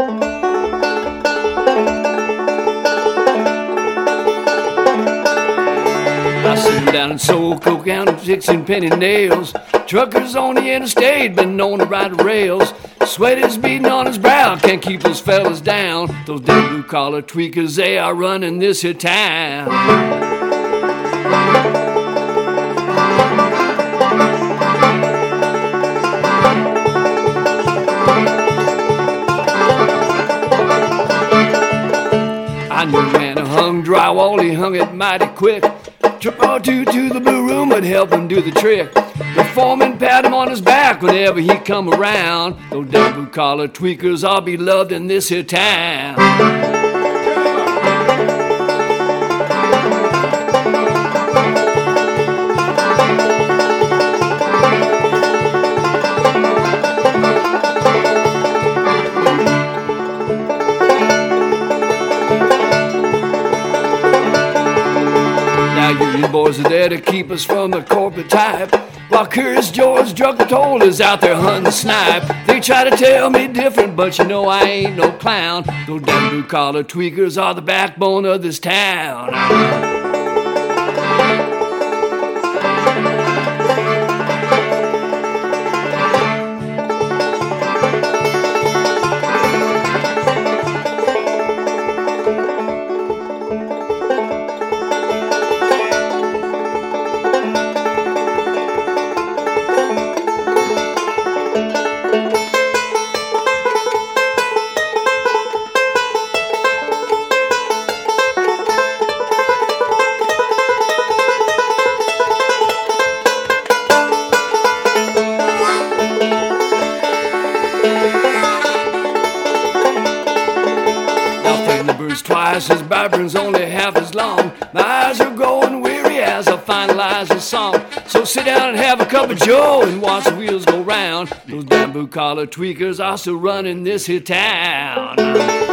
I sit down and sold coke out and penny nails. Truckers on the interstate been known to ride rails. Sweat is beating on his brow, can't keep those fellas down. Those damn blue collar tweakers, they are running this here town. I knew a man who hung drywall, he hung it mighty quick. Trip or two to the blue room would help him do the trick. The foreman pat him on his back whenever he come around. Those damn blue collar tweakers all be loved in this here town. Boys are there to keep us from the corporate type. While Curious George Drug Toll is out there hunting snipe. They try to tell me different, but you know I ain't no clown. Those damn blue collar tweakers are the backbone of this town. Twice, his vibrance only half as long. My eyes are growing weary as I finalize the song. So sit down and have a cup of joe and watch the wheels go round. Those blue collar tweakers are still running this here town.